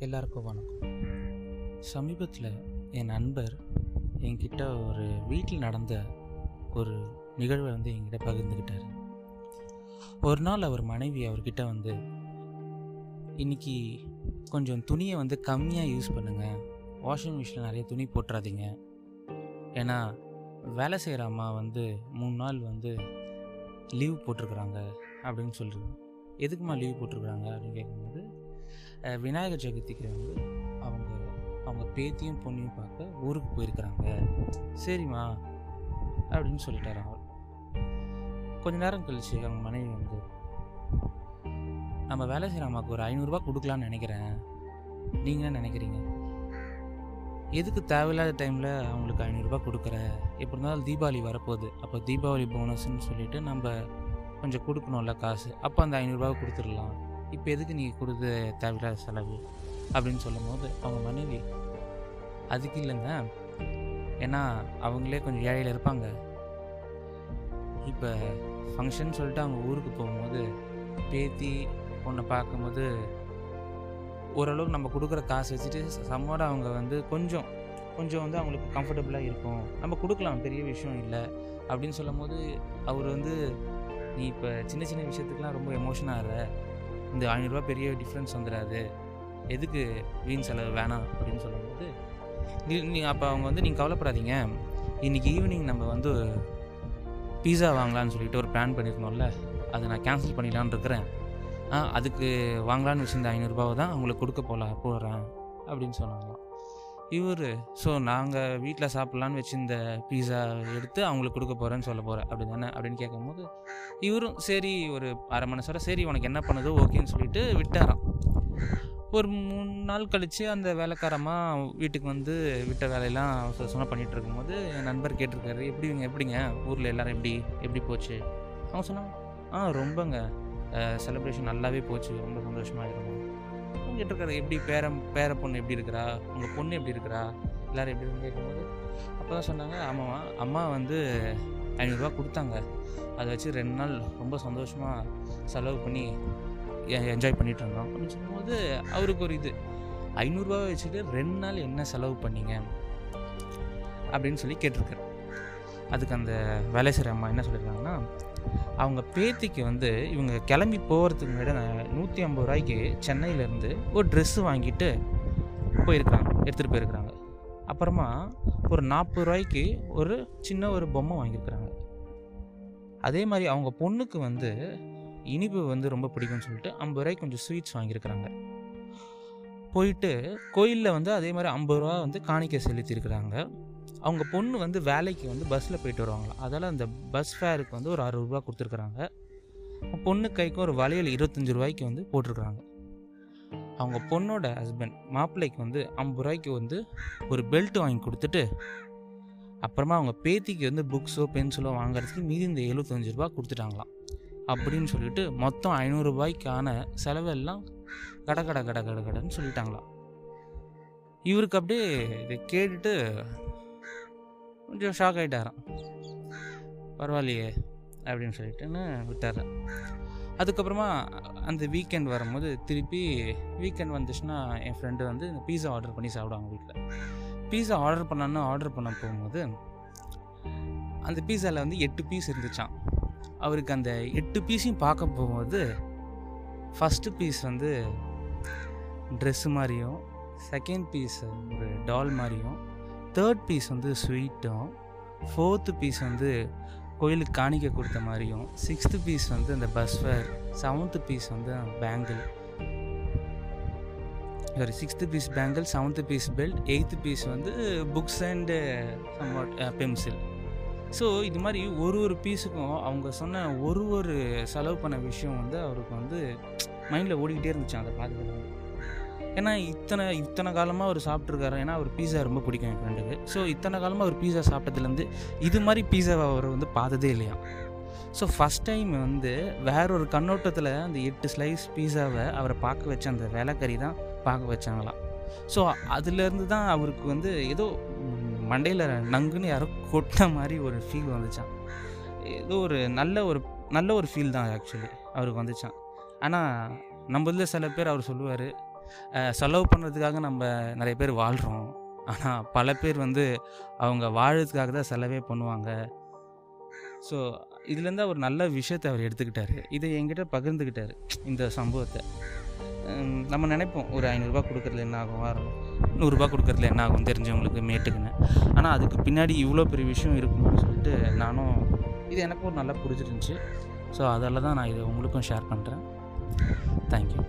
எல்லாருக்கும் வணக்கம். சமீபத்தில் என் நண்பர் என்கிட்ட ஒரு வீட்டில் நடந்த ஒரு நிகழ்வை வந்து என்கிட்ட பகிர்ந்துக்கிட்டார். ஒரு நாள் அவர் மனைவி அவர்கிட்ட வந்து இன்னைக்கு கொஞ்சம் துணியை வந்து கம்மியாக யூஸ் பண்ணுங்கள் வாஷிங் மிஷினில் நிறைய துணி போட்டுறாதீங்க. ஏன்னா வேலை செய்கிற அம்மா வந்து மூணு நாள் வந்து லீவ் போட்டிருக்குறாங்க. அப்படின்னு சொல்லுது எதுக்குமா லீவ் போட்டிருக்குறாங்க? அப்படின்னு கேட்கும்போது விநாயகர் சதுர்த்திக்கு வந்து அவங்க அவங்க பேத்தியும் பொண்ணையும் பார்க்க ஊருக்கு போயிருக்கிறாங்க. சரிம்மா அப்படின்னு சொல்லிட்டார் அவர் கொஞ்ச நேரம் கழிச்சு அவங்க மனைவி வந்து நம்ம வேலை செய்கிற அம்மாவுக்கு ஒரு ஐநூறுரூவா கொடுக்கலான்னு நினைக்கிறேன். நீங்கள் என்ன நினைக்கிறீங்க? எதுக்கு தேவையில்லாத டைமில் அவங்களுக்கு ஐநூறுரூபா கொடுக்குற? எப்படி இருந்தாலும் தீபாவளி வரப்போகுது. அப்போ தீபாவளி போனஸ்ன்னு சொல்லிட்டு நம்ம கொஞ்சம் கொடுக்கணும்ல காசு. அப்போ அந்த ஐநூறுரூவா கொடுத்துடலாம். இப்போ எதுக்கு நீங்கள் கொடுத்த தேவையில்லாத செலவு? அப்படின்னு சொல்லும்போது அவங்க மனைவி அதுக்கு இல்லைங்க. ஏன்னா அவங்களே கொஞ்சம் ஏழையில் இருப்பாங்க. இப்போ ஃபங்க்ஷன் சொல்லிட்டு அவங்க ஊருக்கு போகும்போது பேத்தி பொண்ணை பார்க்கும்போது ஓரளவுக்கு நம்ம கொடுக்குற காசு வச்சுட்டு சம்மோட அவங்க வந்து கொஞ்சம் கொஞ்சம் வந்து அவங்களுக்கு கம்ஃபர்டபுளாக இருக்கும். நம்ம கொடுக்கலாம் பெரிய விஷயம் இல்லை. அப்படின்னு சொல்லும் போது அவர் வந்து நீ இப்போ சின்ன சின்ன விஷயத்துக்குலாம் ரொம்ப எமோஷனாக ஆகிற. இந்த ஐநூறுரூவா பெரிய டிஃப்ரென்ஸ் வந்துடாது. எதுக்கு வீண் செலவு வேணாம் அப்படின்னு சொல்லும்போது நீங்கள் அப்போ அவங்க வந்து நீங்கள் கவலைப்படாதீங்க. இன்றைக்கி ஈவினிங் நம்ம வந்து பீஸா வாங்கலாம்னு சொல்லிட்டு ஒரு பிளான் பண்ணியிருந்தோம்ல. அதை நான் கேன்சல் பண்ணிடலான்னு இருக்கிறேன். ஆ அதுக்கு வாங்கலான்னு வச்சுருந்த ஐநூறுரூபாவை தான் அவங்களுக்கு கொடுக்க போகலாம் போடுறேன் அப்படின்னு சொன்னாங்களாம். இவர். ஸோ நாங்கள் வீட்டில் சாப்பிட்லான்னு வச்சிருந்த பீஸா எடுத்து அவங்களுக்கு கொடுக்க போகிறேன்னு சொல்ல போகிறேன் அப்படி தானே அப்படின்னு கேட்கும்போது இவரும் சரி ஒரு அரை மணி நேரம் சரி உனக்கு என்ன பண்ணுதோ ஓகேன்னு சொல்லிட்டு விட்டாராம். ஒரு மூணு நாள் கழித்து அந்த வேலைக்காரமாக வீட்டுக்கு வந்து விட்ட வேலையெல்லாம் சொன்ன பண்ணிகிட்டு இருக்கும்போது என் நண்பர் கேட்டிருக்காரு எப்படிங்க எப்படிங்க? ஊரில் எல்லோரும் எப்படி? எப்படி போச்சு? அவங்க சொன்னாங்க ஆ ரொம்பங்க. செலிப்ரேஷன் நல்லாவே போச்சு. ரொம்ப சந்தோஷமாக இருக்கும் கேட்டிருக்காரு எப்படி பேர பேர பொண்ணு எப்படி இருக்கிறா? உங்கள் பொண்ணு எப்படி இருக்கிறா? எல்லோரும் எப்படி இருக்குன்னு கேட்கும்போது அப்போ தான் சொன்னாங்க ஆமாம்மா அம்மா வந்து ஐநூறுரூவா கொடுத்தாங்க. அதை வச்சு ரெண்டு நாள் ரொம்ப சந்தோஷமாக செலவு பண்ணி என்ஜாய் பண்ணிட்டு இருந்தோம். அப்படின்னு சொல்லும்போது அவருக்கு ஒரு இது ஐநூறுரூவா வச்சுட்டு ரெண்டு நாள் என்ன செலவு பண்ணீங்க? அப்படின்னு சொல்லி கேட்டிருக்காரு. அதுக்கு அந்த வேலை செய்கிற அம்மா என்ன சொல்லியிருக்காங்கன்னா அவங்க பேத்திக்கு வந்து இவங்க கிளம்பி போகிறதுக்கு முன்னாடி நூற்றி ஐம்பது ரூபாய்க்கு சென்னையிலேருந்து ஒரு ட்ரெஸ்ஸு வாங்கிட்டு போயிருக்கிறாங்க எடுத்துகிட்டு போயிருக்கிறாங்க. அப்புறமா ஒரு நாற்பது ரூபாய்க்கு ஒரு சின்ன ஒரு பொம்மை வாங்கியிருக்கிறாங்க. அதே மாதிரி அவங்க பொண்ணுக்கு வந்து இனிப்பு வந்து ரொம்ப பிடிக்கும்னு சொல்லிட்டு ஐம்பது ரூபாய்க்கு கொஞ்சம் ஸ்வீட்ஸ் வாங்கியிருக்கிறாங்க. போயிட்டு கோயிலில் வந்து அதே மாதிரி ஐம்பது ரூபா வந்து காணிக்கை செலுத்தியிருக்கிறாங்க. அவங்க பொண்ணு வந்து வேலைக்கு வந்து பஸ்ஸில் போயிட்டு வருவாங்களாம். அதால் அந்த பஸ் ஃபேருக்கு வந்து ஒரு அறுபது ரூபா கொடுத்துருக்குறாங்க. பொண்ணு கைக்கு ஒரு வளையல் இருபத்தஞ்சி ரூபாய்க்கு வந்து போட்டிருக்குறாங்க. அவங்க பொண்ணோட ஹஸ்பண்ட் மாப்பிள்ளைக்கு வந்து ஐம்பது ரூபாய்க்கு வந்து ஒரு பெல்ட் வாங்கி கொடுத்துட்டு அப்புறமா அவங்க பேத்திக்கு வந்து புக்ஸோ பென்சிலோ வாங்குறதுக்கு மீதி இந்த எழுபத்தஞ்சி ரூபா கொடுத்துட்டாங்களாம். அப்படின்னு சொல்லிட்டு மொத்தம் ஐநூறுரூபாய்க்கான செலவெல்லாம் கட கட கட கட கடன்னு சொல்லிட்டாங்களாம். இவருக்கு அப்படியே இதை கேட்டுட்டு கொஞ்சம் ஷாக் ஆகிட்டாராம் பரவாயில்லையே அப்படின்னு சொல்லிட்டுன்னு விட்டார் அதுக்கப்புறமா அந்த வீக்கெண்ட் வரும்போது திருப்பி வீக்கெண்ட் வந்துச்சுன்னா என் ஃப்ரெண்டு வந்து இந்த பீஸா ஆர்டர் பண்ணி சாப்பிடுவாங்க வீட்டில் பீஸா ஆர்டர் பண்ணான்னு ஆர்டர் பண்ண போகும்போது அந்த பீஸாவில் வந்து எட்டு பீஸ் இருந்துச்சான் அவருக்கு அந்த எட்டு பீஸையும் பார்க்க போகும்போது ஃபஸ்ட்டு பீஸ் வந்து ட்ரெஸ்ஸு மாதிரியும் செகண்ட் பீஸ் ஒரு டால் மாதிரியும் தேர்ட் பீஸ் வந்து ஸ்வீட்டும் ஃபோர்த்து பீஸ் வந்து கோயிலுக்கு காணிக்க கொடுத்த மாதிரியும் சிக்ஸ்த்து பீஸ் வந்து அந்த பஸ் ஃபேர் செவன்த்து பீஸ் வந்து bangle sorry sixth piece bangle seventh piece belt eighth piece வந்து books and somewhat pencil so இது மாதிரி ஒரு ஒரு பீஸுக்கும் அவங்க சொன்ன ஒரு ஒரு செலவு பண்ண விஷயம் வந்து அவருக்கு வந்து மைண்டில் ஓடிக்கிட்டே இருந்துச்சு அதை பார்த்துக்கிறது ஏன்னா இத்தனை இத்தனை காலமாக அவர் சாப்பிட்ருக்காரு ஏன்னா அவர் பீஸா ரொம்ப பிடிக்கும் என் ஃப்ரெண்டுக்கு ஸோ இத்தனை காலமாக அவர் பீஸா சாப்பிட்டதுலேருந்து இது மாதிரி பீஸாவை அவர் வந்து பார்த்ததே இல்லையா? ஸோ ஃபஸ்ட் டைம் வந்து வேற ஒரு கண்ணோட்டத்தில் அந்த எட்டு ஸ்லைஸ் பீஸாவை அவரை பார்க்க வச்ச அந்த வேலைக்கறி தான் பார்க்க வச்சாங்களாம். ஸோ அதுலேருந்து தான் அவருக்கு வந்து ஏதோ மண்டையில் நங்குன்னு யாரோ கொட்ட மாதிரி ஒரு ஃபீல் வந்துச்சான் ஏதோ ஒரு நல்ல ஒரு நல்ல ஒரு ஃபீல் தான் ஆக்சுவலி அவருக்கு வந்துச்சான் ஆனால் நம்ம இதில் சில பேர் அவர் சொல்லுவார் செலவு பண்ணுறதுக்காக நம்ம நிறைய பேர் வாழ்கிறோம் ஆனால் பல பேர் வந்து அவங்க வாழறதுக்காக தான் செலவே பண்ணுவாங்க. ஸோ இதுலேருந்து அவர் நல்ல விஷயத்தை அவர் எடுத்துக்கிட்டாரு. இதை என்கிட்ட பகிர்ந்துக்கிட்டார் இந்த சம்பவத்தை. நம்ம நினைப்போம் ஒரு ஐநூறுரூபா கொடுக்குறதுல என்ன ஆகும் வரும் நூறுரூபா கொடுக்குறதுல என்ன ஆகும் தெரிஞ்சவங்களுக்கு மேட்டுக்குன்னு. ஆனால் அதுக்கு பின்னாடி இவ்வளோ பெரிய விஷயம் இருக்குன்னு சொல்லிட்டு நானும் இது எனக்கும் நல்லா பிடிச்சிருந்துச்சி ஸோ அதால தான் நான் இதை உங்களுக்கும் ஷேர் பண்ணுறேன் தேங்க்யூ